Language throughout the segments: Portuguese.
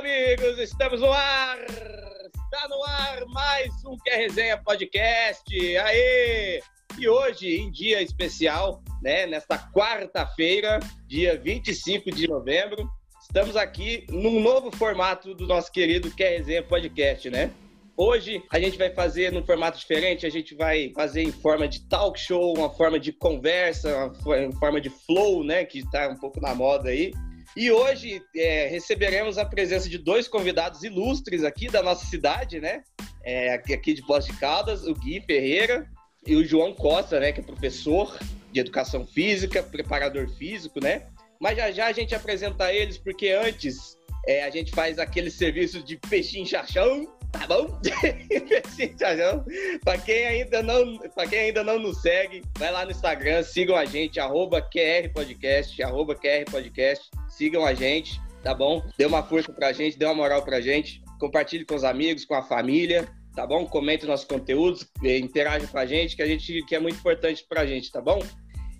amigos, estamos no ar! Está no ar mais um Quer Resenha Podcast. Aê! E hoje, em dia especial, né, nesta quarta-feira, dia 25 de novembro, estamos aqui num novo formato do nosso querido Quer Resenha Podcast, né? Hoje a gente vai fazer num formato diferente, a gente vai fazer em forma de talk show, uma forma de conversa, uma forma de flow, né, que está um pouco na moda aí. E hoje é, receberemos a presença de dois convidados ilustres aqui da nossa cidade, né? É, aqui de Poços de Caldas, o Gui Ferreira e o João Costa, né? Que é professor de educação física, preparador físico, né? Mas já já a gente apresenta eles, porque antes é, a gente faz aquele serviço de peixinho chachão, tá bom? Para quem ainda não, para quem ainda não nos segue, vai lá no Instagram, sigam a gente arroba QR Podcast, arroba QR Podcast sigam a gente, tá bom? Dê uma força pra gente, dê uma moral pra gente, compartilhe com os amigos, com a família, tá bom? Comente nossos conteúdos, interaja com a gente, que a gente que é muito importante pra gente, tá bom?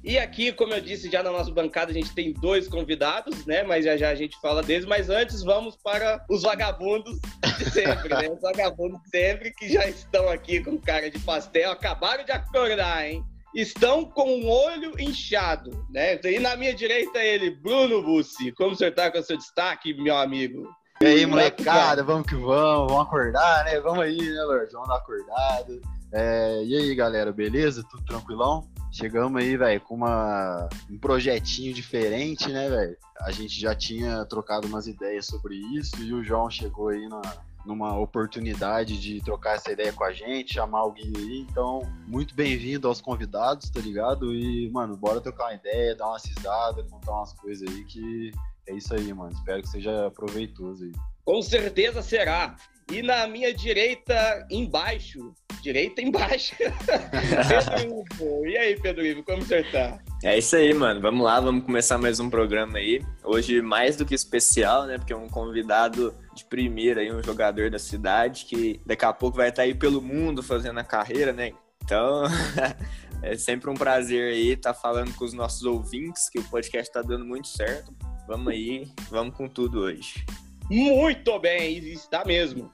E aqui, como eu disse, já na nossa bancada a gente tem dois convidados, né? Mas já já a gente fala deles. Mas antes vamos para os vagabundos de sempre, né? Os vagabundos sempre que já estão aqui com cara de pastel, acabaram de acordar, hein? estão com o olho inchado, né? E na minha direita ele, Bruno Bussi. Como você tá com o seu destaque, meu amigo? E aí, molecada, vamos que vamos, vamos acordar, né? Vamos aí, né, Lorde? Vamos dar acordado. É, e aí, galera, beleza? Tudo tranquilão? Chegamos aí, velho, com uma, um projetinho diferente, né, velho? A gente já tinha trocado umas ideias sobre isso e o João chegou aí na, numa oportunidade de trocar essa ideia com a gente, chamar alguém aí. Então, muito bem-vindo aos convidados, tá ligado? E, mano, bora trocar uma ideia, dar uma cisada, contar umas coisas aí que é isso aí, mano. Espero que seja proveitoso aí. Com certeza será. E na minha direita, embaixo, direita embaixo, Pedro Ivo. E aí, Pedro Ivo, como você tá? É isso aí, mano. Vamos lá, vamos começar mais um programa aí. Hoje, mais do que especial, né? Porque é um convidado de primeira aí, um jogador da cidade que daqui a pouco vai estar aí pelo mundo fazendo a carreira, né? Então, é sempre um prazer aí estar falando com os nossos ouvintes, que o podcast está dando muito certo. Vamos aí, vamos com tudo hoje. Muito bem, está mesmo.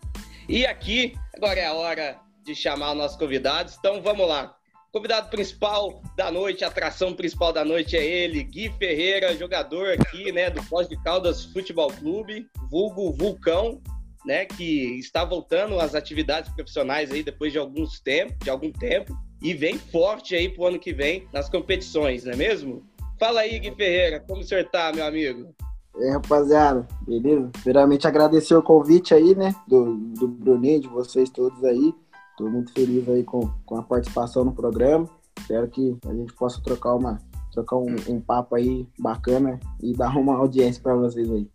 E aqui, agora é a hora de chamar os nossos convidados, então vamos lá. Convidado principal da noite, atração principal da noite é ele, Gui Ferreira, jogador aqui, né, do Pós de Caldas Futebol Clube, vulgo Vulcão, né, que está voltando às atividades profissionais aí depois de alguns tempo, de algum tempo, e vem forte aí pro ano que vem nas competições, não é mesmo? Fala aí, Gui Ferreira, como o senhor tá, meu amigo? Aí, rapaziada, beleza? Primeiramente agradecer o convite aí, né, do, do Bruninho, de vocês todos aí. Tô muito feliz aí com, com a participação no programa. Espero que a gente possa trocar uma trocar um, um papo aí bacana e dar uma audiência para vocês aí.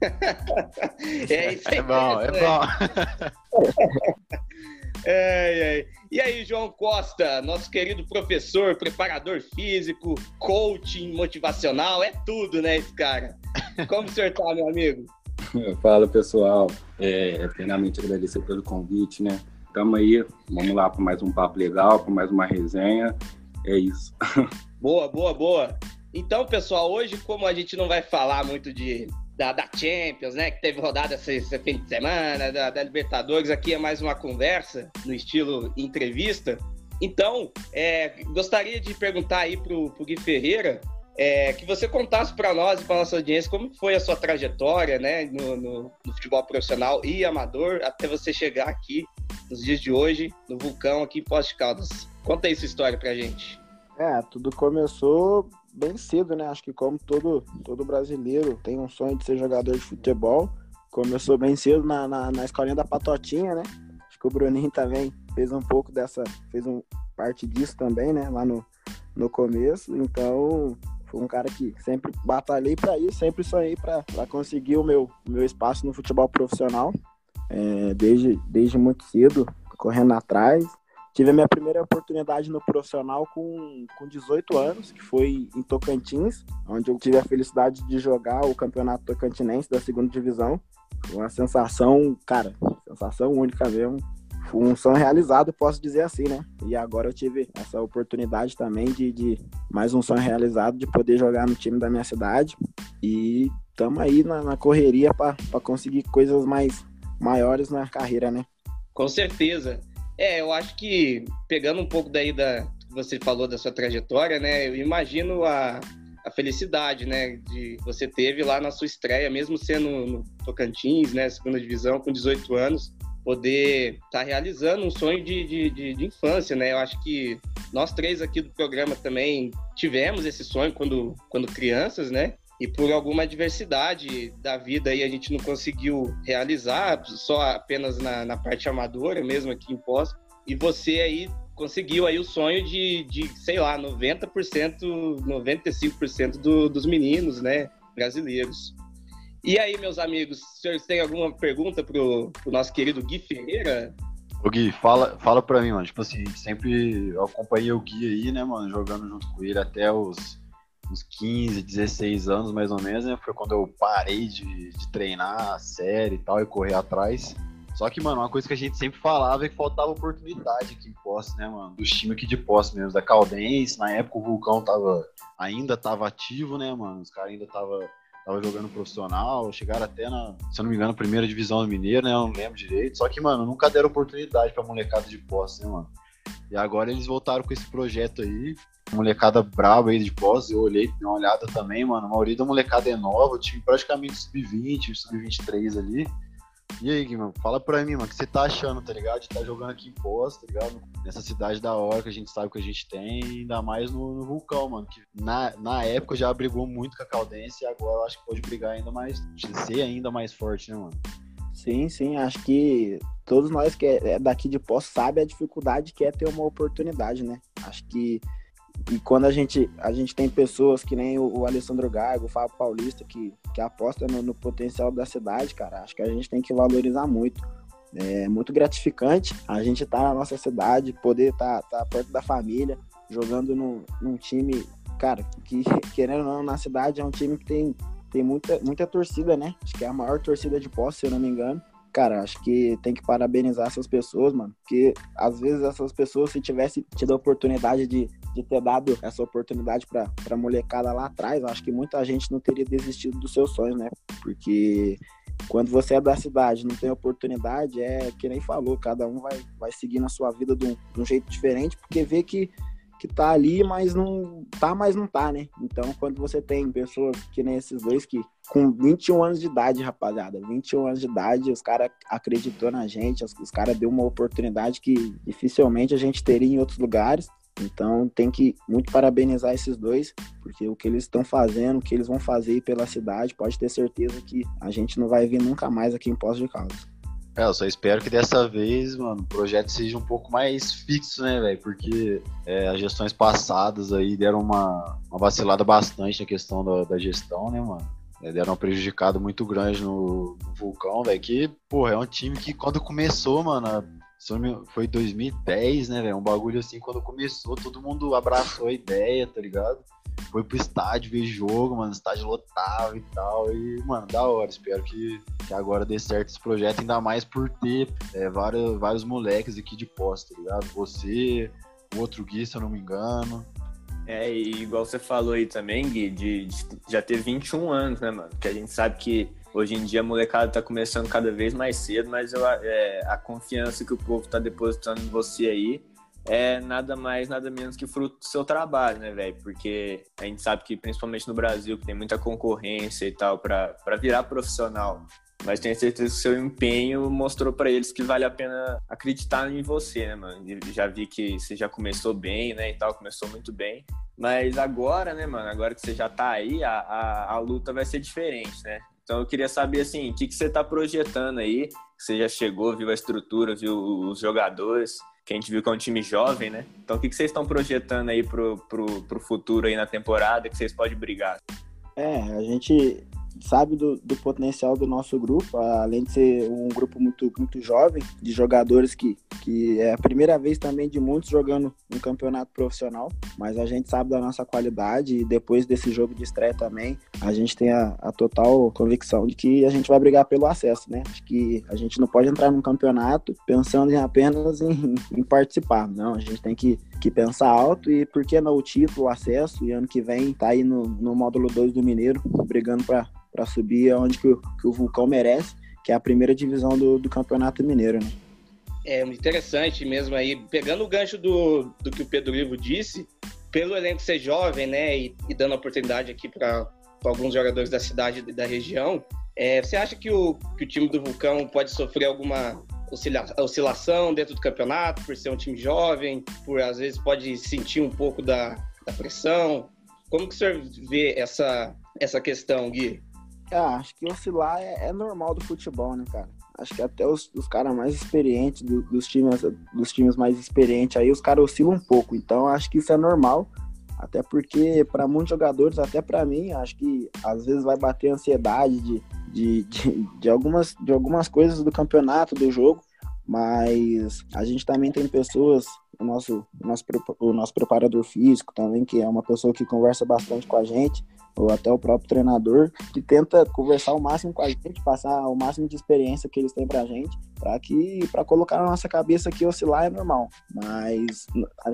é isso aí. É bom, é bom. É, é. E aí, João Costa, nosso querido professor, preparador físico, coaching motivacional, é tudo, né, esse cara? Como o senhor tá, meu amigo? Fala, pessoal. É, é plenamente agradecer pelo convite, né? Tamo aí, vamos lá para mais um papo legal, para mais uma resenha. É isso. Boa, boa, boa. Então, pessoal, hoje, como a gente não vai falar muito de da, da Champions, né? Que teve rodada esse, esse fim de semana, da, da, Libertadores. Aqui é mais uma conversa no estilo entrevista. Então, é, gostaria de perguntar aí pro, pro Gui Ferreira é, que você contasse para nós e para nossa audiência como foi a sua trajetória, né, no, no, no, futebol profissional e amador até você chegar aqui nos dias de hoje no Vulcão aqui em Poços de Caldas. Conta aí sua história pra gente. É, tudo começou bem cedo, né? Acho que como todo, todo brasileiro tem um sonho de ser jogador de futebol. Começou bem cedo na, na, na escolinha da Patotinha, né? Acho que o Bruninho também fez um pouco dessa, fez um parte disso também, né? Lá no, no começo. Então, foi um cara que sempre batalhei para isso, sempre sonhei para conseguir o meu, meu espaço no futebol profissional. É, desde, desde muito cedo, correndo atrás. Tive a minha primeira oportunidade no profissional com, com 18 anos, que foi em Tocantins, onde eu tive a felicidade de jogar o campeonato tocantinense da segunda divisão. Foi uma sensação, cara, sensação única mesmo. um sonho realizado, posso dizer assim, né? E agora eu tive essa oportunidade também de, de mais um sonho realizado, de poder jogar no time da minha cidade. E estamos aí na, na correria para conseguir coisas mais maiores na carreira, né? Com certeza. É, eu acho que pegando um pouco daí da que você falou da sua trajetória, né? Eu imagino a, a felicidade, né, de você teve lá na sua estreia, mesmo sendo no Tocantins, né, segunda divisão, com 18 anos, poder estar tá realizando um sonho de, de, de, de, infância, né? Eu acho que nós três aqui do programa também tivemos esse sonho quando, quando crianças, né? E por alguma adversidade da vida aí a gente não conseguiu realizar, só apenas na, na parte amadora mesmo aqui em Pós. E você aí conseguiu aí o sonho de, de sei lá, 90%, 95% do, dos meninos, né, brasileiros. E aí, meus amigos, os senhores têm alguma pergunta pro, pro nosso querido Gui Ferreira? Ô Gui, fala, fala pra mim, mano. Tipo assim, sempre eu acompanhei o Gui aí, né, mano, jogando junto com ele até os, uns 15, 16 anos, mais ou menos, né? Foi quando eu parei de, de treinar a série e tal e correr atrás. Só que, mano, uma coisa que a gente sempre falava é que faltava oportunidade aqui em Posse, né, mano? Dos times aqui de Posse mesmo, da Caldense. Na época o Vulcão tava, ainda tava ativo, né, mano? Os caras ainda tava tava jogando profissional, chegaram até na, se eu não me engano, primeira divisão do Mineiro, né? Eu não lembro direito. Só que, mano, nunca deram oportunidade pra molecada de posse, né, mano? E agora eles voltaram com esse projeto aí. Molecada braba aí de posse, eu olhei, dei uma olhada também, mano. A maioria da molecada é nova, o time praticamente sub-20, sub-23 ali. E aí, Guilherme, fala pra mim, mano, o que você tá achando, tá ligado? De estar tá jogando aqui em Pós, tá ligado? Nessa cidade da hora que a gente sabe que a gente tem, ainda mais no, no Vulcão, mano. Que na, na época já brigou muito com a Caldense e agora eu acho que pode brigar ainda mais, ser ainda mais forte, né, mano? Sim, sim, acho que todos nós que é daqui de Pós sabe a dificuldade que é ter uma oportunidade, né? Acho que e quando a gente, a gente tem pessoas que nem o, o Alessandro Gago, o Fábio Paulista, que, que aposta no, no, potencial da cidade, cara, acho que a gente tem que valorizar muito. É muito gratificante a gente estar tá na nossa cidade, poder estar tá, tá perto da família, jogando num, num time, cara, que querendo ou não, na cidade é um time que tem, tem muita, muita torcida, né? Acho que é a maior torcida de posse, se eu não me engano cara, acho que tem que parabenizar essas pessoas, mano. Porque às vezes essas pessoas, se tivesse tido a oportunidade de, de ter dado essa oportunidade pra, pra molecada lá atrás, acho que muita gente não teria desistido dos seus sonhos, né? Porque quando você é da cidade, não tem oportunidade, é que nem falou, cada um vai, vai seguir na sua vida de um, de um jeito diferente, porque vê que que tá ali, mas não tá, mas não tá, né? Então, quando você tem pessoas que nem esses dois que com 21 anos de idade, rapaziada, 21 anos de idade, os caras acreditou na gente, os, os caras deu uma oportunidade que dificilmente a gente teria em outros lugares. Então, tem que muito parabenizar esses dois, porque o que eles estão fazendo, o que eles vão fazer pela cidade, pode ter certeza que a gente não vai vir nunca mais aqui em Poços de Caldas. É, eu só espero que dessa vez, mano, o projeto seja um pouco mais fixo, né, velho? Porque é, as gestões passadas aí deram uma, uma vacilada bastante na questão da, da gestão, né, mano? É, deram um prejudicado muito grande no, no Vulcão, velho. Que, porra, é um time que quando começou, mano, foi 2010, né, velho? Um bagulho assim, quando começou, todo mundo abraçou a ideia, tá ligado? foi pro estádio ver jogo, mano, estádio lotado e tal. E, mano, da hora. Espero que, que agora dê certo esse projeto, ainda mais por ter é, vários, vários moleques aqui de posto, tá ligado? Você, o outro Gui, se eu não me engano. É, e igual você falou aí também, Gui, de, de já ter 21 anos, né, mano? Que a gente sabe que hoje em dia a molecada tá começando cada vez mais cedo, mas eu, é, a confiança que o povo tá depositando em você aí é nada mais, nada menos que fruto do seu trabalho, né, velho? Porque a gente sabe que, principalmente no Brasil, que tem muita concorrência e tal, para virar profissional. Mas tenho certeza que o seu empenho mostrou para eles que vale a pena acreditar em você, né, mano? Já vi que você já começou bem, né, e tal, começou muito bem. Mas agora, né, mano, agora que você já tá aí, a, a, a luta vai ser diferente, né? Então eu queria saber, assim, o que, que você tá projetando aí? Você já chegou, viu a estrutura, viu os jogadores que a gente viu que é um time jovem, né? Então, o que, vocês estão projetando aí pro, pro, pro futuro aí na temporada que vocês podem brigar? É, a gente, sabe do, do, potencial do nosso grupo, além de ser um grupo muito, muito jovem, de jogadores que, que é a primeira vez também de muitos jogando um campeonato profissional, mas a gente sabe da nossa qualidade e depois desse jogo de estreia também, a gente tem a, a total convicção de que a gente vai brigar pelo acesso, né? Acho que a gente não pode entrar num campeonato pensando em apenas em, em participar, não, a gente tem que, que pensar alto e por que não o título, o acesso, e ano que vem tá aí no, no módulo 2 do Mineiro, brigando para para subir aonde que o, que o Vulcão merece, que é a primeira divisão do, do Campeonato Mineiro, né? É interessante mesmo aí, pegando o gancho do, do que o Pedro Ivo disse, pelo elenco ser jovem, né, e, e dando oportunidade aqui para alguns jogadores da cidade e da região, é, você acha que o, que o time do Vulcão pode sofrer alguma oscilação dentro do campeonato, por ser um time jovem, por às vezes pode sentir um pouco da, da pressão? Como que o senhor vê essa, essa questão, Gui? Ah, acho que oscilar é, é, normal do futebol, né, cara? Acho que até os, os caras mais experientes, do, dos, times, dos times mais experientes aí, os caras oscilam um pouco. Então, acho que isso é normal. Até porque, para muitos jogadores, até para mim, acho que às vezes vai bater ansiedade de, de, de, de, algumas, de algumas coisas do campeonato, do jogo. Mas a gente também tem pessoas, o nosso, o nosso, o nosso preparador físico também, que é uma pessoa que conversa bastante com a gente ou até o próprio treinador, que tenta conversar o máximo com a gente, passar o máximo de experiência que eles têm pra gente, para que para colocar na nossa cabeça que oscilar é normal. Mas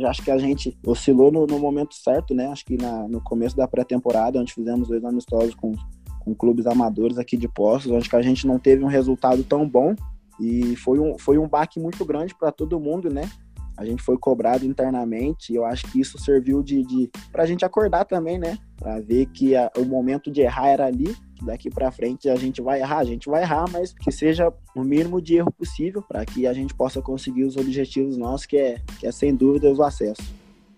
acho que a gente oscilou no, no momento certo, né? Acho que na, no começo da pré-temporada, onde fizemos dois amistosos com, com clubes amadores aqui de Poços, onde que a gente não teve um resultado tão bom e foi um, foi um baque muito grande para todo mundo, né? A gente foi cobrado internamente e eu acho que isso serviu de, de para a gente acordar também, né? Para ver que a, o momento de errar era ali, que daqui para frente a gente vai errar, a gente vai errar, mas que seja o mínimo de erro possível para que a gente possa conseguir os objetivos nossos, que é, que é sem dúvida o acesso.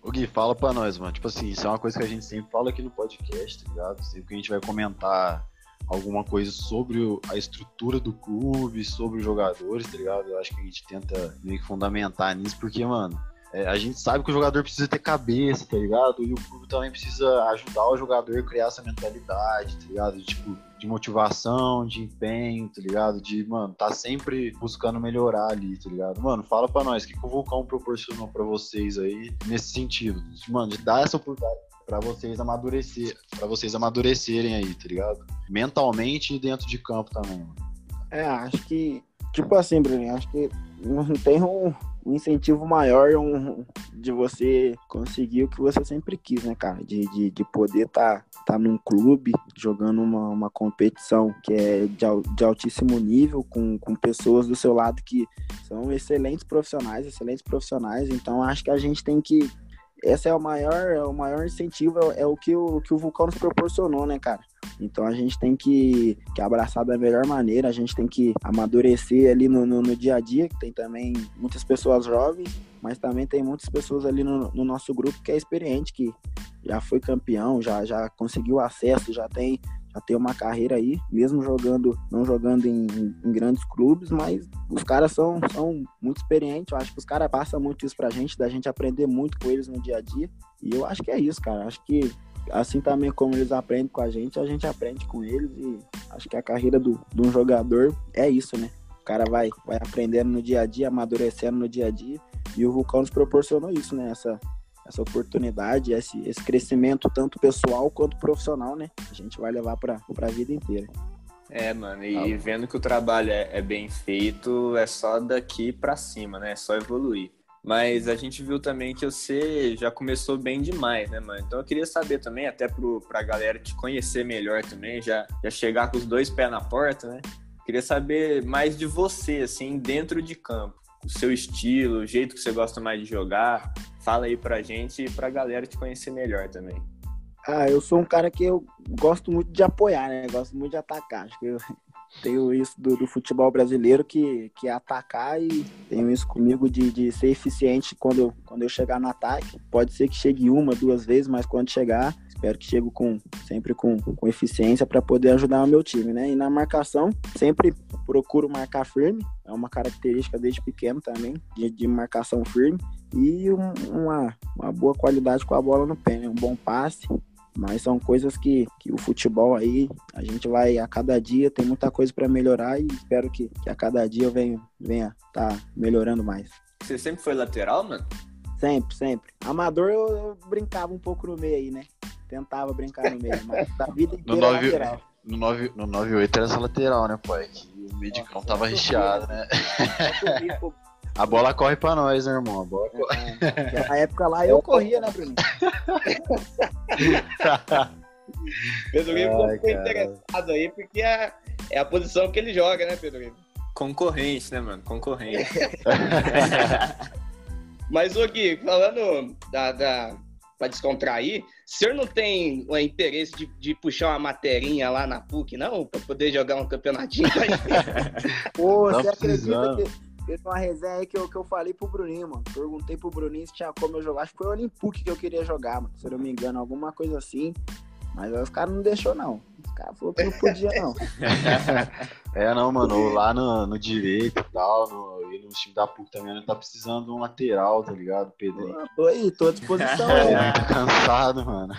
O Gui, fala pra nós, mano. Tipo assim, isso é uma coisa que a gente sempre fala aqui no podcast, tá ligado? Sempre que a gente vai comentar alguma coisa sobre a estrutura do clube, sobre os jogadores, tá ligado? Eu acho que a gente tenta meio que fundamentar nisso, porque, mano, é, a gente sabe que o jogador precisa ter cabeça, tá ligado? E o clube também precisa ajudar o jogador a criar essa mentalidade, tá ligado? Tipo, de motivação, de empenho, tá ligado? De, mano, tá sempre buscando melhorar ali, tá ligado? Mano, fala pra nós, o que, que o Vulcão proporcionou pra vocês aí nesse sentido? Mano, de dar essa oportunidade para vocês amadurecer, para vocês amadurecerem aí, tá ligado? Mentalmente e dentro de campo também. É, acho que tipo assim, Bruno, acho que não tem um, um incentivo maior um, de você conseguir o que você sempre quis, né, cara? De, de, de poder estar tá, tá num clube jogando uma, uma competição que é de, de altíssimo nível, com, com pessoas do seu lado que são excelentes profissionais, excelentes profissionais. Então acho que a gente tem que essa é o maior, é o maior incentivo, é, é o que o, que o vulcão nos proporcionou, né, cara? Então a gente tem que, que abraçar da melhor maneira, a gente tem que amadurecer ali no, no, no, dia a dia, que tem também muitas pessoas jovens, mas também tem muitas pessoas ali no, no nosso grupo que é experiente, que já foi campeão, já, já conseguiu acesso, já tem já tem uma carreira aí, mesmo jogando, não jogando em, em, grandes clubes, mas os caras são, são muito experientes. Eu acho que os caras passam muito isso pra gente, da gente aprender muito com eles no dia a dia. E eu acho que é isso, cara. Acho que assim também como eles aprendem com a gente, a gente aprende com eles. E acho que a carreira do, de um jogador é isso, né? O cara vai, vai aprendendo no dia a dia, amadurecendo no dia a dia. E o Vulcão nos proporcionou isso, né? Essa, essa oportunidade, esse, esse crescimento tanto pessoal quanto profissional, né? A gente vai levar para a vida inteira. É, mano, e ah, vendo que o trabalho é, é, bem feito, é só daqui para cima, né? É só evoluir. Mas a gente viu também que você já começou bem demais, né, mano? Então eu queria saber também, até pro, pra galera te conhecer melhor também, já, já chegar com os dois pés na porta, né? Queria saber mais de você, assim, dentro de campo. O seu estilo, o jeito que você gosta mais de jogar, Fala aí pra gente e pra galera te conhecer melhor também. Ah, eu sou um cara que eu gosto muito de apoiar, né? Gosto muito de atacar. Acho que eu tenho isso do, do futebol brasileiro que, que é atacar e tenho isso comigo de, de ser eficiente quando eu, quando eu chegar no ataque. Pode ser que chegue uma, duas vezes, mas quando chegar, espero que chegue com, sempre com, com eficiência para poder ajudar o meu time, né? E na marcação, sempre procuro marcar firme, é uma característica desde pequeno também, de, de marcação firme e um, uma, uma boa qualidade com a bola no pé, né? um bom passe Mas são coisas que, que o futebol aí, a gente vai a cada dia, tem muita coisa para melhorar e espero que, que a cada dia eu venha, venha tá melhorando mais. Você sempre foi lateral, mano? Sempre, sempre. Amador eu, eu brincava um pouco no meio aí, né? Tentava brincar no meio, mas da vida inteira no 9, lateral. No 9, no 98 era essa lateral, né, pai? Que o meio de campo tava recheado, né? A bola corre pra nós, né, irmão? A bola corre. É, na época lá eu corria, né, Bruno? Pedro Rico ficou interessado aí, porque é, é a posição que ele joga, né, Pedro Rico? Concorrente, né, mano? Concorrente. Mas, ô Gui, falando da, da, pra descontrair, o senhor não tem o interesse de, de puxar uma materinha lá na PUC, não? Pra poder jogar um campeonatinho? Pô, você acredita que teve uma resenha aí que eu, que eu falei pro Bruninho, mano. Perguntei pro Bruninho se tinha como eu jogar. Acho que foi o Olimpuc que eu queria jogar, mano. Se eu não me engano, alguma coisa assim. Mas os caras não deixou não. Os caras falaram que não podia, não. é, não, mano. Lá no, no direito e tal, no, e no time da PUC também, ele tá precisando de um lateral, tá ligado, Pedro? Tô aí, tô à disposição. É, tá cansado, mano.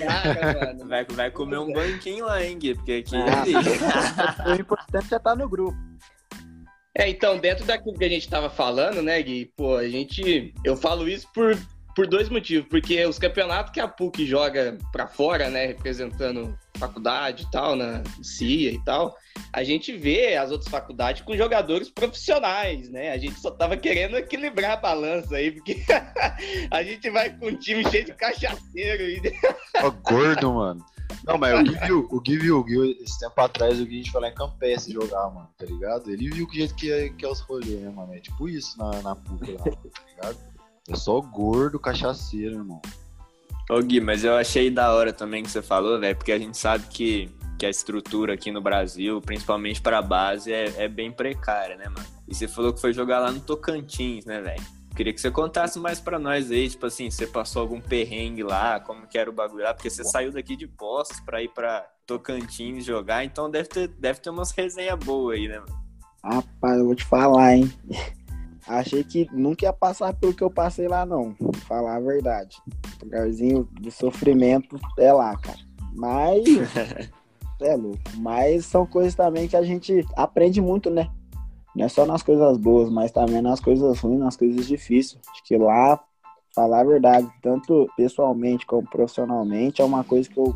cara, mano. Vai, vai comer um banquinho lá, hein, Gui? Porque aqui. Ah, o importante é estar no grupo. É, então, dentro daquilo que a gente tava falando, né, Gui, pô, a gente. Eu falo isso por, por dois motivos. Porque os campeonatos que a PUC joga pra fora, né, representando faculdade e tal, na CIA e tal, a gente vê as outras faculdades com jogadores profissionais, né? A gente só tava querendo equilibrar a balança aí, porque a gente vai com um time cheio de cachaceiro. E... Ó, gordo, mano. Não, mas o Gui viu, o Gui viu, o Gui, esse tempo atrás o Gui a gente lá em Campes jogar, mano, tá ligado? Ele viu que jeito que é, que é os rolês, né, mano? É tipo isso na, na PUC lá, tá ligado? É só gordo, cachaceiro, irmão. Ô Gui, mas eu achei da hora também que você falou, velho, porque a gente sabe que, que a estrutura aqui no Brasil, principalmente para a base, é, é bem precária, né, mano? E você falou que foi jogar lá no Tocantins, né, velho? Queria que você contasse mais para nós aí, tipo assim, você passou algum perrengue lá, como que era o bagulho lá, porque você saiu daqui de Poços para ir para Tocantins jogar, então deve ter, deve ter umas resenhas boas aí, né, mano? Rapaz, eu vou te falar, hein? Achei que nunca ia passar pelo que eu passei lá, não. Falar a verdade. O lugarzinho de sofrimento é lá, cara. Mas. é louco. Mas são coisas também que a gente aprende muito, né? Não é só nas coisas boas, mas também nas coisas ruins, nas coisas difíceis. Acho que lá, falar a verdade, tanto pessoalmente como profissionalmente, é uma coisa que eu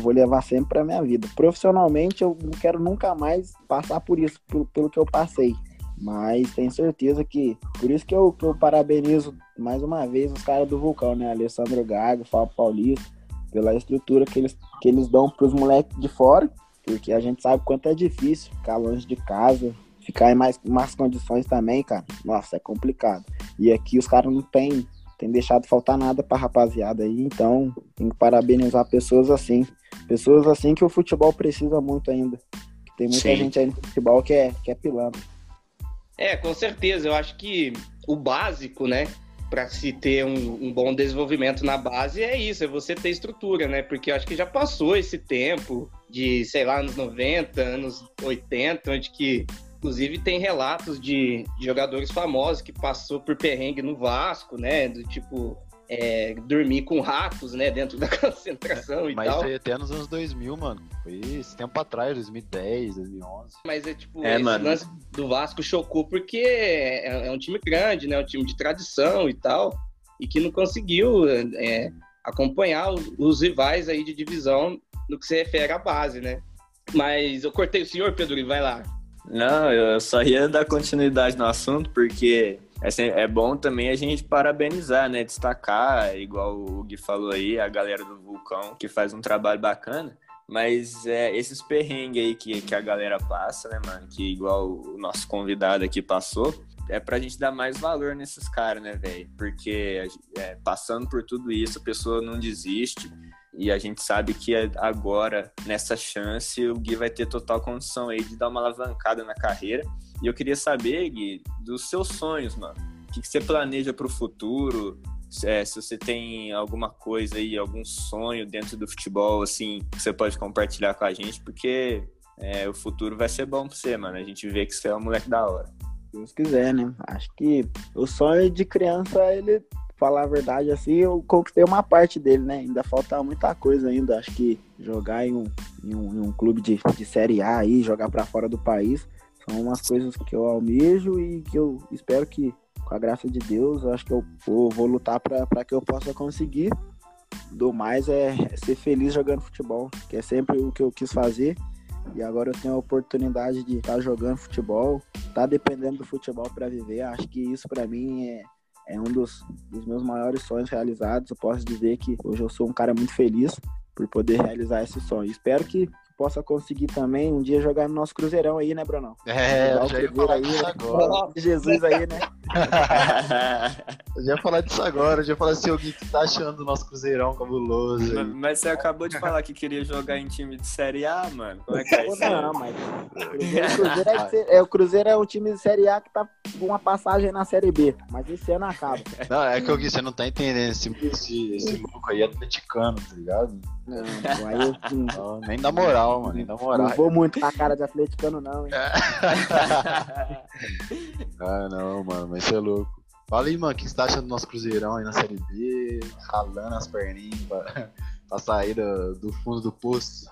vou levar sempre pra minha vida. Profissionalmente, eu não quero nunca mais passar por isso, pelo, pelo que eu passei. Mas tenho certeza que. Por isso que eu, que eu parabenizo mais uma vez os caras do Vulcão, né? Alessandro Gago, Fábio Paulista, pela estrutura que eles, que eles dão pros moleques de fora. Porque a gente sabe quanto é difícil ficar longe de casa, ficar em mais, mais condições também, cara. Nossa, é complicado. E aqui os caras não tem, tem deixado faltar nada pra rapaziada aí. Então, tem que parabenizar pessoas assim. Pessoas assim que o futebol precisa muito ainda. Tem muita Sim. gente aí no futebol que é, que é pilantra. É, com certeza. Eu acho que o básico, né, para se ter um, um, bom desenvolvimento na base é isso, é você ter estrutura, né? Porque eu acho que já passou esse tempo de, sei lá, anos 90, anos 80, onde que inclusive tem relatos de, de jogadores famosos que passou por perrengue no Vasco, né? Do tipo é, dormir com ratos, né, dentro da concentração e Mas tal. Mas foi até nos anos 2000, mano. Foi esse tempo atrás, 2010, 2011. Mas é tipo, é, esse mano. lance do Vasco chocou porque é, é, um time grande, né, um time de tradição e tal, e que não conseguiu é, acompanhar os, os, rivais aí de divisão no que se refere à base, né. Mas eu cortei o senhor, Pedro, e vai lá. Não, eu só ia dar continuidade no assunto, porque é, é bom também a gente parabenizar, né? Destacar, igual o Gui falou aí, a galera do Vulcão, que faz um trabalho bacana. Mas é, esses perrengues aí que, que a galera passa, né, mano? Que igual o nosso convidado aqui passou, é pra gente dar mais valor nesses caras, né, velho? Porque é, passando por tudo isso, a pessoa não desiste. E a gente sabe que agora, nessa chance, o Gui vai ter total condição aí de dar uma alavancada na carreira. E eu queria saber, Gui, dos seus sonhos, mano. O que, que você planeja para o futuro? É, se você tem alguma coisa aí, algum sonho dentro do futebol, assim, que você pode compartilhar com a gente, porque é, o futuro vai ser bom para você, mano. A gente vê que você é um moleque da hora. Se Deus quiser, né? Acho que o sonho de criança, ele falar a verdade, assim, eu conquistei uma parte dele, né? Ainda falta muita coisa ainda. Acho que jogar em um, em um, em um clube de, de Série A aí, jogar para fora do país, são umas coisas que eu almejo e que eu espero que, com a graça de Deus, acho que eu vou, vou lutar para que eu possa conseguir. Do mais é ser feliz jogando futebol, que é sempre o que eu quis fazer. E agora eu tenho a oportunidade de estar tá jogando futebol, tá dependendo do futebol para viver. Acho que isso para mim é, é um dos, dos, meus maiores sonhos realizados. Eu posso dizer que hoje eu sou um cara muito feliz por poder realizar esse sonho. Espero que possa conseguir também um dia jogar no nosso Cruzeirão aí, né, Brunão? É, eu já ia falar aí, disso agora. Jesus aí, né? eu já ia falar disso agora, eu já ia falar assim, o que tá achando do nosso Cruzeirão cabuloso? Mas, mas, você acabou de falar que queria jogar em time de Série A, mano. Como é que é isso? Não, mas o Cruzeiro, é, é, o Cruzeiro é um time de Série A que tá com uma passagem na Série B, mas esse ano acaba. Não, é que eu, você não tá entendendo, esse, esse, esse louco aí é atleticano, tá ligado? Não, aí eu, não, nem dá moral, mano, nem dá moral. Não vou muito na cara de atleticano, não, hein? ah, não, mano, mas você é louco. Fala aí, mano, o que você tá achando do nosso Cruzeirão aí na Série B? Ralando as perninhas pra, pra sair do, do fundo do poço.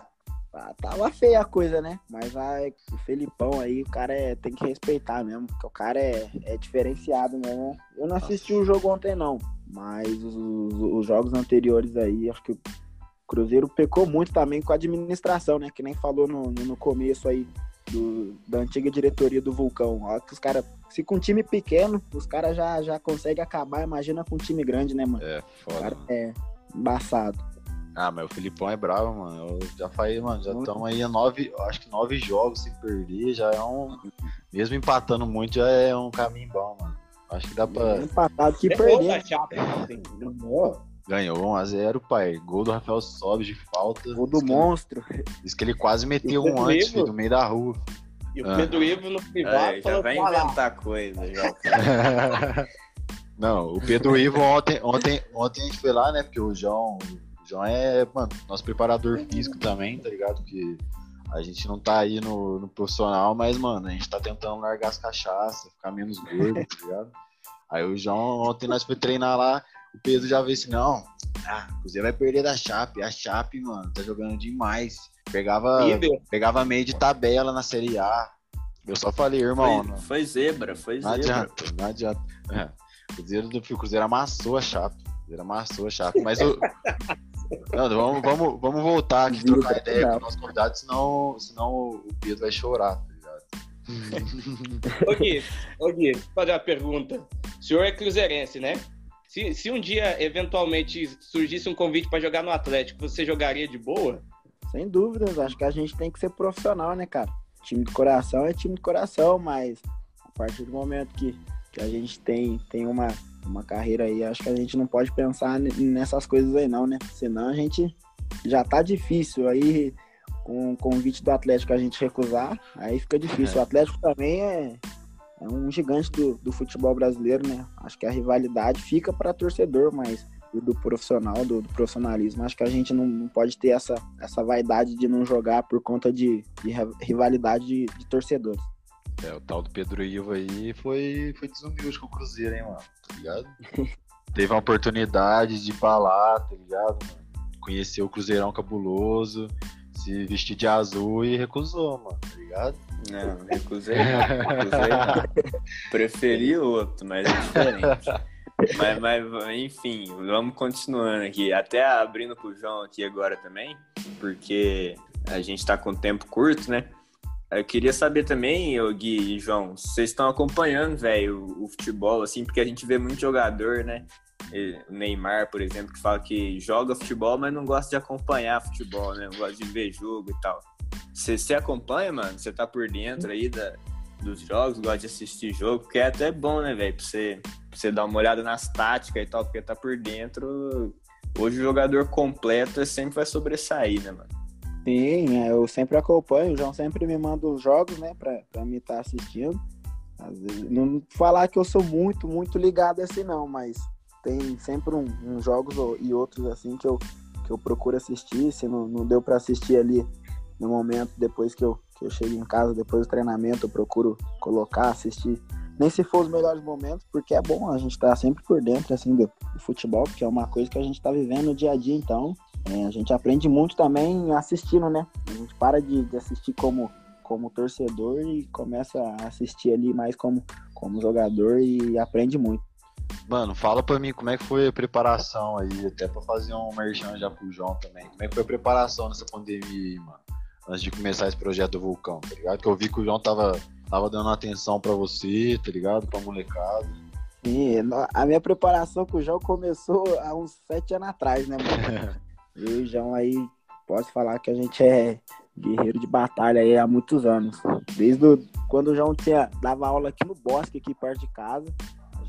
Ah, tava feia a coisa, né? Mas ah, o Felipão aí, o cara é, tem que respeitar mesmo, porque o cara é, é diferenciado mesmo. Eu não assisti o jogo ontem, não. Mas os, os, jogos anteriores aí, acho que Cruzeiro pecou muito também com a administração, né? Que nem falou no, no começo aí do, da antiga diretoria do Vulcão. Ó, que os caras, se com um time pequeno, os caras já, já conseguem acabar, imagina com um time grande, né, mano? É, foda. Cara, é embaçado. Ah, mas o Filipão é bravo, mano. Eu já falei, mano, já estão aí a nove, acho que nove jogos sem perder, já é um. Mesmo empatando muito, já é um caminho bom, mano. Acho que dá pra. Empatado que perder. Ganhou 1x0, pai. Gol do Rafael Sobes de falta. Gol do diz monstro. Que, diz que ele quase meteu um antes, filho, no meio da rua. E o ah. Pedro Ivo no privado. É, já vai inventar coisa, já. Não, o Pedro Ivo ontem, ontem, ontem a gente foi lá, né? Porque o João, o João é, mano, nosso preparador físico também, tá ligado? Que a gente não tá aí no, no profissional, mas, mano, a gente tá tentando largar as cachaças, ficar menos gordo, tá ligado? Aí o João, ontem nós foi treinar lá, o Pedro já veio assim, não, ah, o Cruzeiro vai perder da Chape. A Chape, mano, tá jogando demais. Pegava, pegava meio de tabela na Série A. Eu só falei, irmão. Foi, foi zebra, foi não zebra. Adianta, não adianta. É. O Cruzeiro, o Cruzeiro amassou a Chape. O Cruzeiro amassou a Chape. Mas o. não, vamos, vamos, vamos voltar aqui, trocar ideia com o nosso convidado, senão, senão o Pedro vai chorar, tá ligado? ô Gui, ô Gui, fazer uma pergunta. O senhor é cruzeirense, né? Se, se um dia, eventualmente, surgisse um convite para jogar no Atlético, você jogaria de boa? Sem dúvidas, acho que a gente tem que ser profissional, né, cara? Time de coração é time de coração, mas a partir do momento que, que a gente tem, tem uma, uma carreira aí, acho que a gente não pode pensar nessas coisas aí, não, né? Senão a gente já tá difícil. Aí, com o convite do Atlético a gente recusar, aí fica difícil. É. O Atlético também é, é um gigante do, do futebol brasileiro, né? Acho que a rivalidade fica para torcedor, mas do profissional, do, do, profissionalismo. Acho que a gente não, não, pode ter essa, essa vaidade de não jogar por conta de, de rivalidade de, de, torcedores. É, o tal do Pedro Ivo aí foi, foi desumilde com o Cruzeiro, hein, mano? Tá ligado? Teve a oportunidade de ir pra lá, tá ligado, mano? Conhecer o Cruzeirão cabuloso, se vestir de azul e recusou, mano, tá ligado? Não, recusei. Recusei não. Preferi outro, mas é diferente. mas, mas, enfim, vamos continuando aqui. Até abrindo pro João aqui agora também, porque a gente tá com tempo curto, né? Eu queria saber também, o Gui e João, vocês estão acompanhando, velho, o, o, futebol, assim, porque a gente vê muito jogador, né? Neymar, por exemplo, que fala que joga futebol, mas não gosta de acompanhar futebol, né? Não gosta de ver jogo e tal. Você, acompanha, mano? Você tá por dentro aí da, dos jogos, gosta de assistir jogo, porque é até bom, né, velho? Pra você, você dar uma olhada nas táticas e tal, porque tá por dentro. Hoje o jogador completo sempre vai sobressair, né, mano? Sim, é, eu sempre acompanho, o João sempre me manda os jogos, né, pra, pra me estar tá assistindo. Vezes, não falar que eu sou muito, muito ligado assim, não, mas tem sempre uns um, um jogos e outros assim que eu, que eu procuro assistir. Se não, não deu para assistir ali no momento, depois que eu, que eu chego em casa, depois do treinamento, eu procuro colocar, assistir nem se for os melhores momentos, porque é bom a gente estar tá sempre por dentro, assim, do, do, futebol, porque é uma coisa que a gente está vivendo no dia a dia, então é, a gente aprende muito também assistindo, né? A gente para de, de, assistir como, como torcedor e começa a assistir ali mais como, como jogador e aprende muito. Mano, fala pra mim como é que foi a preparação aí, até pra fazer um merchan já pro João também. Como é que foi a preparação nessa pandemia aí, mano? Antes de começar esse projeto do Vulcão, tá ligado? Que eu vi que o João tava, tava dando atenção pra você, tá ligado? Pra molecada. Sim, a minha preparação com o João começou há uns sete anos atrás, né, mano? e o João aí, posso falar que a gente é guerreiro de batalha aí há muitos anos. Desde o, quando o João tinha, dava aula aqui no bosque, aqui perto de casa,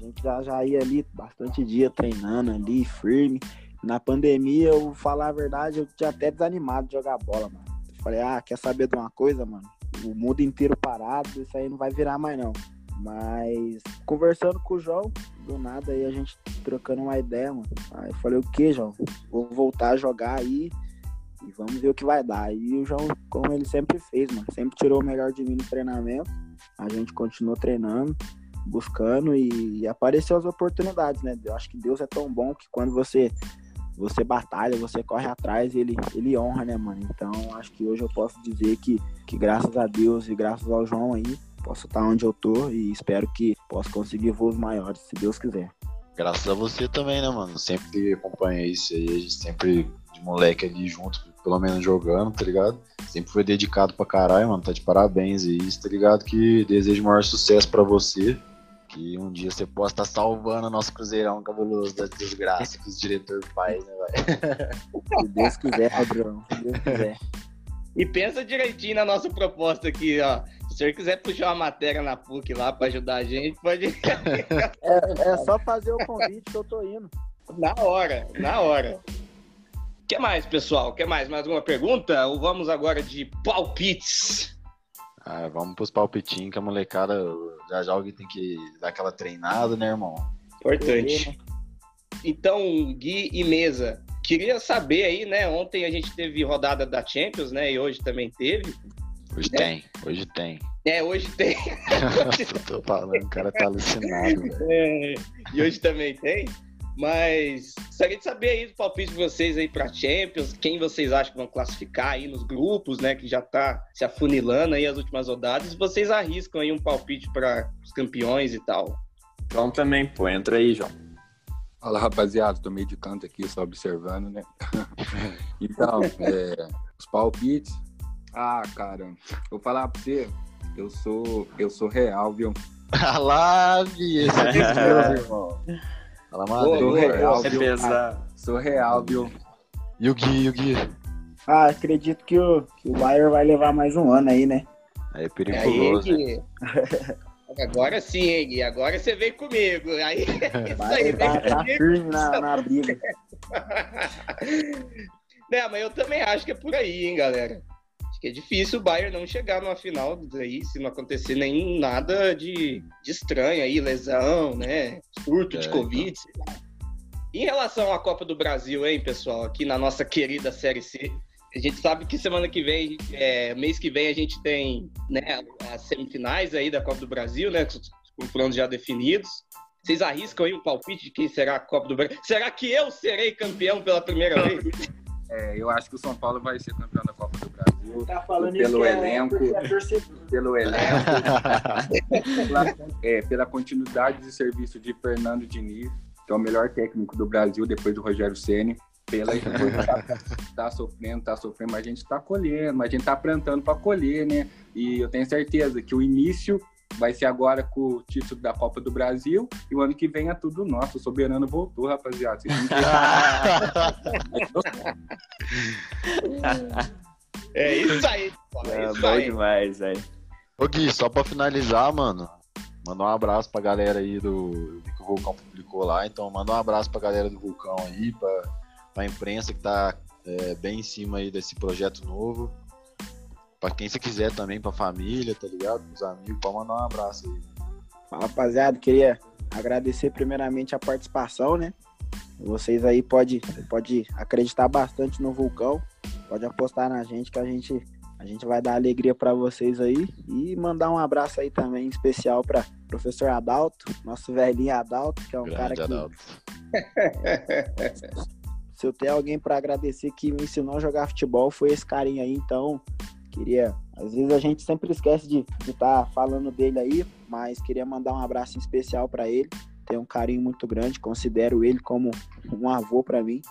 gente já, já ia ali bastante dia treinando ali, firme. Na pandemia, eu falar a verdade, eu tinha até desanimado de jogar bola, mano. Eu falei, ah, quer saber de uma coisa, mano? O mundo inteiro parado, isso aí não vai virar mais não. Mas conversando com o João, do nada aí a gente trocando uma ideia, mano. Aí eu falei, o que, João? Vou voltar a jogar aí e vamos ver o que vai dar. E o João, como ele sempre fez, mano, sempre tirou o melhor de mim no treinamento. A gente continuou treinando buscando e, apareceu as oportunidades, né? Eu acho que Deus é tão bom que quando você você batalha, você corre atrás, ele ele honra, né, mano? Então, acho que hoje eu posso dizer que que graças a Deus e graças ao João aí, posso estar onde eu tô e espero que possa conseguir voos maiores, se Deus quiser. Graças a você também, né, mano? Sempre acompanha isso aí, a gente sempre de moleque ali junto, pelo menos jogando, tá ligado? Sempre foi dedicado pra caralho, mano. Tá de parabéns isso, tá ligado? Que desejo maior sucesso para você que um dia você possa estar salvando o nosso Cruzeirão cabuloso da desgraça que os diretores faz, né, velho? Se Deus quiser, Bruno. Se Deus quiser. E pensa direitinho na nossa proposta aqui, ó. Se o senhor quiser puxar uma matéria na PUC lá para ajudar a gente, pode. é, é só fazer o convite que eu tô indo. Na hora, na hora. O que mais, pessoal? O que mais? Mais alguma pergunta? Ou vamos agora de palpites? Ah, vamos pros palpitinhos que a molecada já já alguém tem que dar aquela treinada, né, irmão? Importante. Então, Gui e Mesa, queria saber aí, né? Ontem a gente teve rodada da Champions, né? E hoje também teve. Hoje né? tem, hoje tem. É, hoje tem. Eu tô falando, o cara tá alucinado. É, e hoje também tem. Mas gostaria de saber aí do palpite de vocês aí para Champions, quem vocês acham que vão classificar aí nos grupos, né, que já tá se afunilando aí as últimas rodadas, vocês arriscam aí um palpite para os campeões e tal. João também, pô, entra aí, João. Fala, rapaziada, tô meio de canto aqui, só observando, né? então, é, os palpites. Ah, cara, vou falar pra você, eu sou, eu sou real, viu? Ah lá, esse é meu, irmão. Fala, mano. Sou real, é viu? Sou real, viu? E o Gui, e o Gui? Ah, acredito que o, que o Bayern vai levar mais um ano aí, né? É perigoso. Aí, Agora sim, Gui. Agora você veio comigo. Aí, vai, aí tá, tá firme na, na briga. Não, mas eu também acho que é por aí, hein, galera é difícil o Bayern não chegar numa final aí, se não acontecer nem nada de, de estranho aí, lesão, né? Surto é, de Covid, então. Em relação à Copa do Brasil, hein, pessoal, aqui na nossa querida Série C, a gente sabe que semana que vem, é, mês que vem, a gente tem né, as semifinais aí da Copa do Brasil, né? Com os confrontos já definidos. Vocês arriscam aí um palpite de quem será a Copa do Brasil? Será que eu serei campeão pela primeira vez? É, eu acho que o São Paulo vai ser campeão da Copa do Brasil. Tá falando pelo isso elenco, é pelo elenco, pela, é, pela continuidade de serviço de Fernando Diniz, que é o melhor técnico do Brasil depois do Rogério Ceni. Pela tá, tá sofrendo, tá sofrendo, mas a gente tá colhendo, mas a gente tá plantando para colher, né? E eu tenho certeza que o início vai ser agora com o título da Copa do Brasil e o ano que vem é tudo nosso. O soberano voltou, rapaziada. é isso aí, é, é isso aí. demais, velho. Ô Gui, só pra finalizar, mano, manda um abraço pra galera aí do que o Vulcão publicou lá. Então, manda um abraço pra galera do Vulcão aí, pra, pra imprensa que tá é, bem em cima aí desse projeto novo. Pra quem você quiser também, pra família, tá ligado? Os amigos, pode mandar um abraço aí. Rapaziada, queria agradecer primeiramente a participação, né? Vocês aí pode, pode acreditar bastante no Vulcão, pode apostar na gente que a gente, a gente vai dar alegria para vocês aí e mandar um abraço aí também especial para professor Adalto, nosso velhinho Adalto, que é um Grande cara que. Adalto. Se eu tenho alguém para agradecer que me ensinou a jogar futebol, foi esse carinha aí, então queria. Às vezes a gente sempre esquece de estar tá falando dele aí, mas queria mandar um abraço especial para ele. Tenho um carinho muito grande, considero ele como um avô para mim.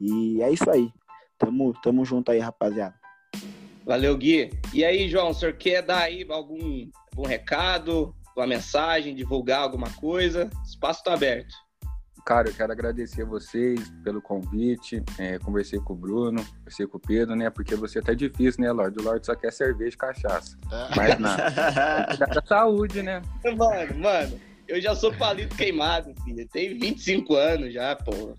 E é isso aí. Tamo, tamo junto aí, rapaziada. Valeu, Gui. E aí, João, o senhor quer dar aí algum, algum recado, uma mensagem, divulgar alguma coisa? O espaço está aberto. Cara, eu quero agradecer a vocês pelo convite. É, conversei com o Bruno, conversei com o Pedro, né? Porque você é até difícil, né, Lorde? O Lorde só quer cerveja e cachaça. Mas nada. Cuidar da saúde, né? Mano, mano, eu já sou palito queimado, filho. Tenho 25 anos já, pô.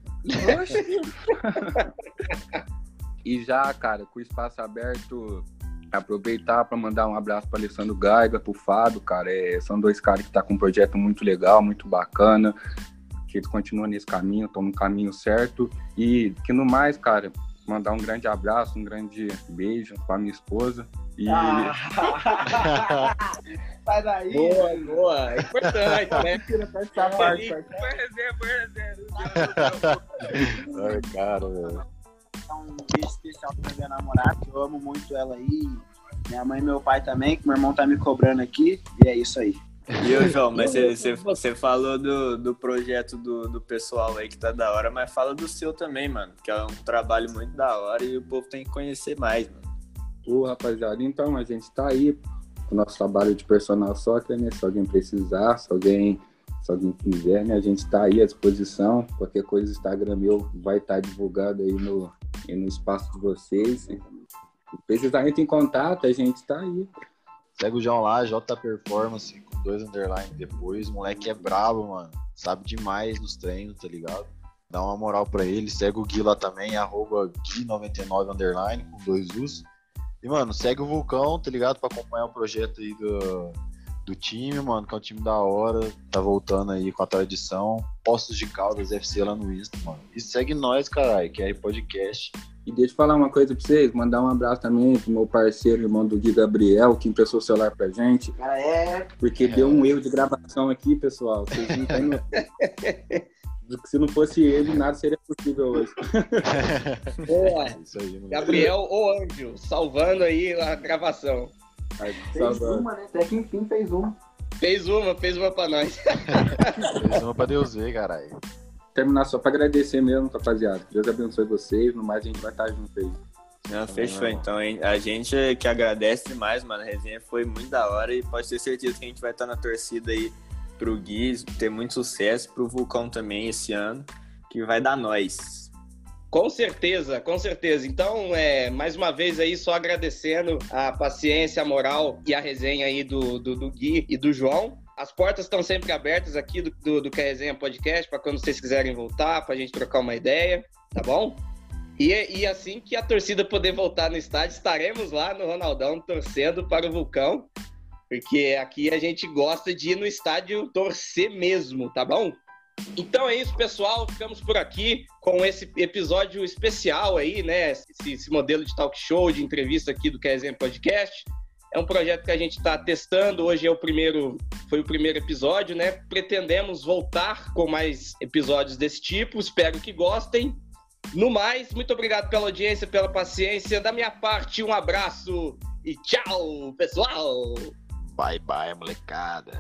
e já, cara, com o espaço aberto, aproveitar para mandar um abraço para Alessandro Gaiga, pro Fábio, cara. É, são dois caras que tá com um projeto muito legal, muito bacana que eles continuam nesse caminho, estão no caminho certo. E que no mais, cara, mandar um grande abraço, um grande beijo para minha esposa. E... Ah. Sai daí! Boa, boa! É importante, né? Essa parte. Ai, cara, velho. Um beijo especial pra minha namorada, que eu amo muito ela aí. Minha mãe e meu pai também, que meu irmão tá me cobrando aqui. E é isso aí. E ô, João, mas você falou do, do projeto do, do pessoal aí que tá da hora, mas fala do seu também, mano. Que é um trabalho muito da hora e o povo tem que conhecer mais, mano. Ô, rapaziada, então a gente tá aí o nosso trabalho de personal soccer, né? Se alguém precisar, se alguém, se alguém quiser, né? A gente tá aí à disposição. Qualquer coisa, o Instagram meu vai estar tá divulgado aí no, aí no espaço de vocês. Se precisar, entre em contato, a gente tá aí. Segue o João lá, J Performance, com dois underline depois. O moleque é brabo, mano. Sabe demais nos treinos, tá ligado? Dá uma moral pra ele. Segue o Gui lá também, arroba Gui99 underline, com dois U's. E, mano, segue o Vulcão, tá ligado? Pra acompanhar o projeto aí do, do time, mano, que é um time da hora. Tá voltando aí com a tradição. Postos de Caldas FC lá no Insta, mano. E segue nós, caralho, que é aí podcast. E deixa eu falar uma coisa pra vocês, mandar um abraço também pro meu parceiro, irmão do Gui Gabriel, que emprestou o celular pra gente. Cara, é. Porque é. deu um erro de gravação aqui, pessoal. Vocês não têm Se não fosse ele, nada seria possível hoje. Boa. Gabriel ou Anjo, salvando aí a gravação. Aí, fez salvando. uma, né? Até que enfim fez uma. Fez uma, fez uma pra nós. fez uma pra Deus ver, caralho terminar só para agradecer mesmo, rapaziada. Deus abençoe vocês. No mais, a gente vai estar junto aí. Não, fechou. Então, a gente que agradece demais, mano. A resenha foi muito da hora e pode ter certeza que a gente vai estar na torcida aí pro Gui ter muito sucesso, pro Vulcão também esse ano, que vai dar nós. Com certeza, com certeza. Então, é, mais uma vez aí, só agradecendo a paciência, a moral e a resenha aí do, do, do Gui e do João. As portas estão sempre abertas aqui do, do, do Resenha Podcast para quando vocês quiserem voltar, para a gente trocar uma ideia, tá bom? E, e assim que a torcida poder voltar no estádio, estaremos lá no Ronaldão torcendo para o Vulcão, porque aqui a gente gosta de ir no estádio torcer mesmo, tá bom? Então é isso, pessoal. Ficamos por aqui com esse episódio especial aí, né? Esse, esse modelo de talk show, de entrevista aqui do Resenha Podcast. É um projeto que a gente está testando. Hoje é o primeiro, foi o primeiro episódio, né? Pretendemos voltar com mais episódios desse tipo. Espero que gostem. No mais, muito obrigado pela audiência, pela paciência. Da minha parte, um abraço e tchau, pessoal! Bye bye, molecada.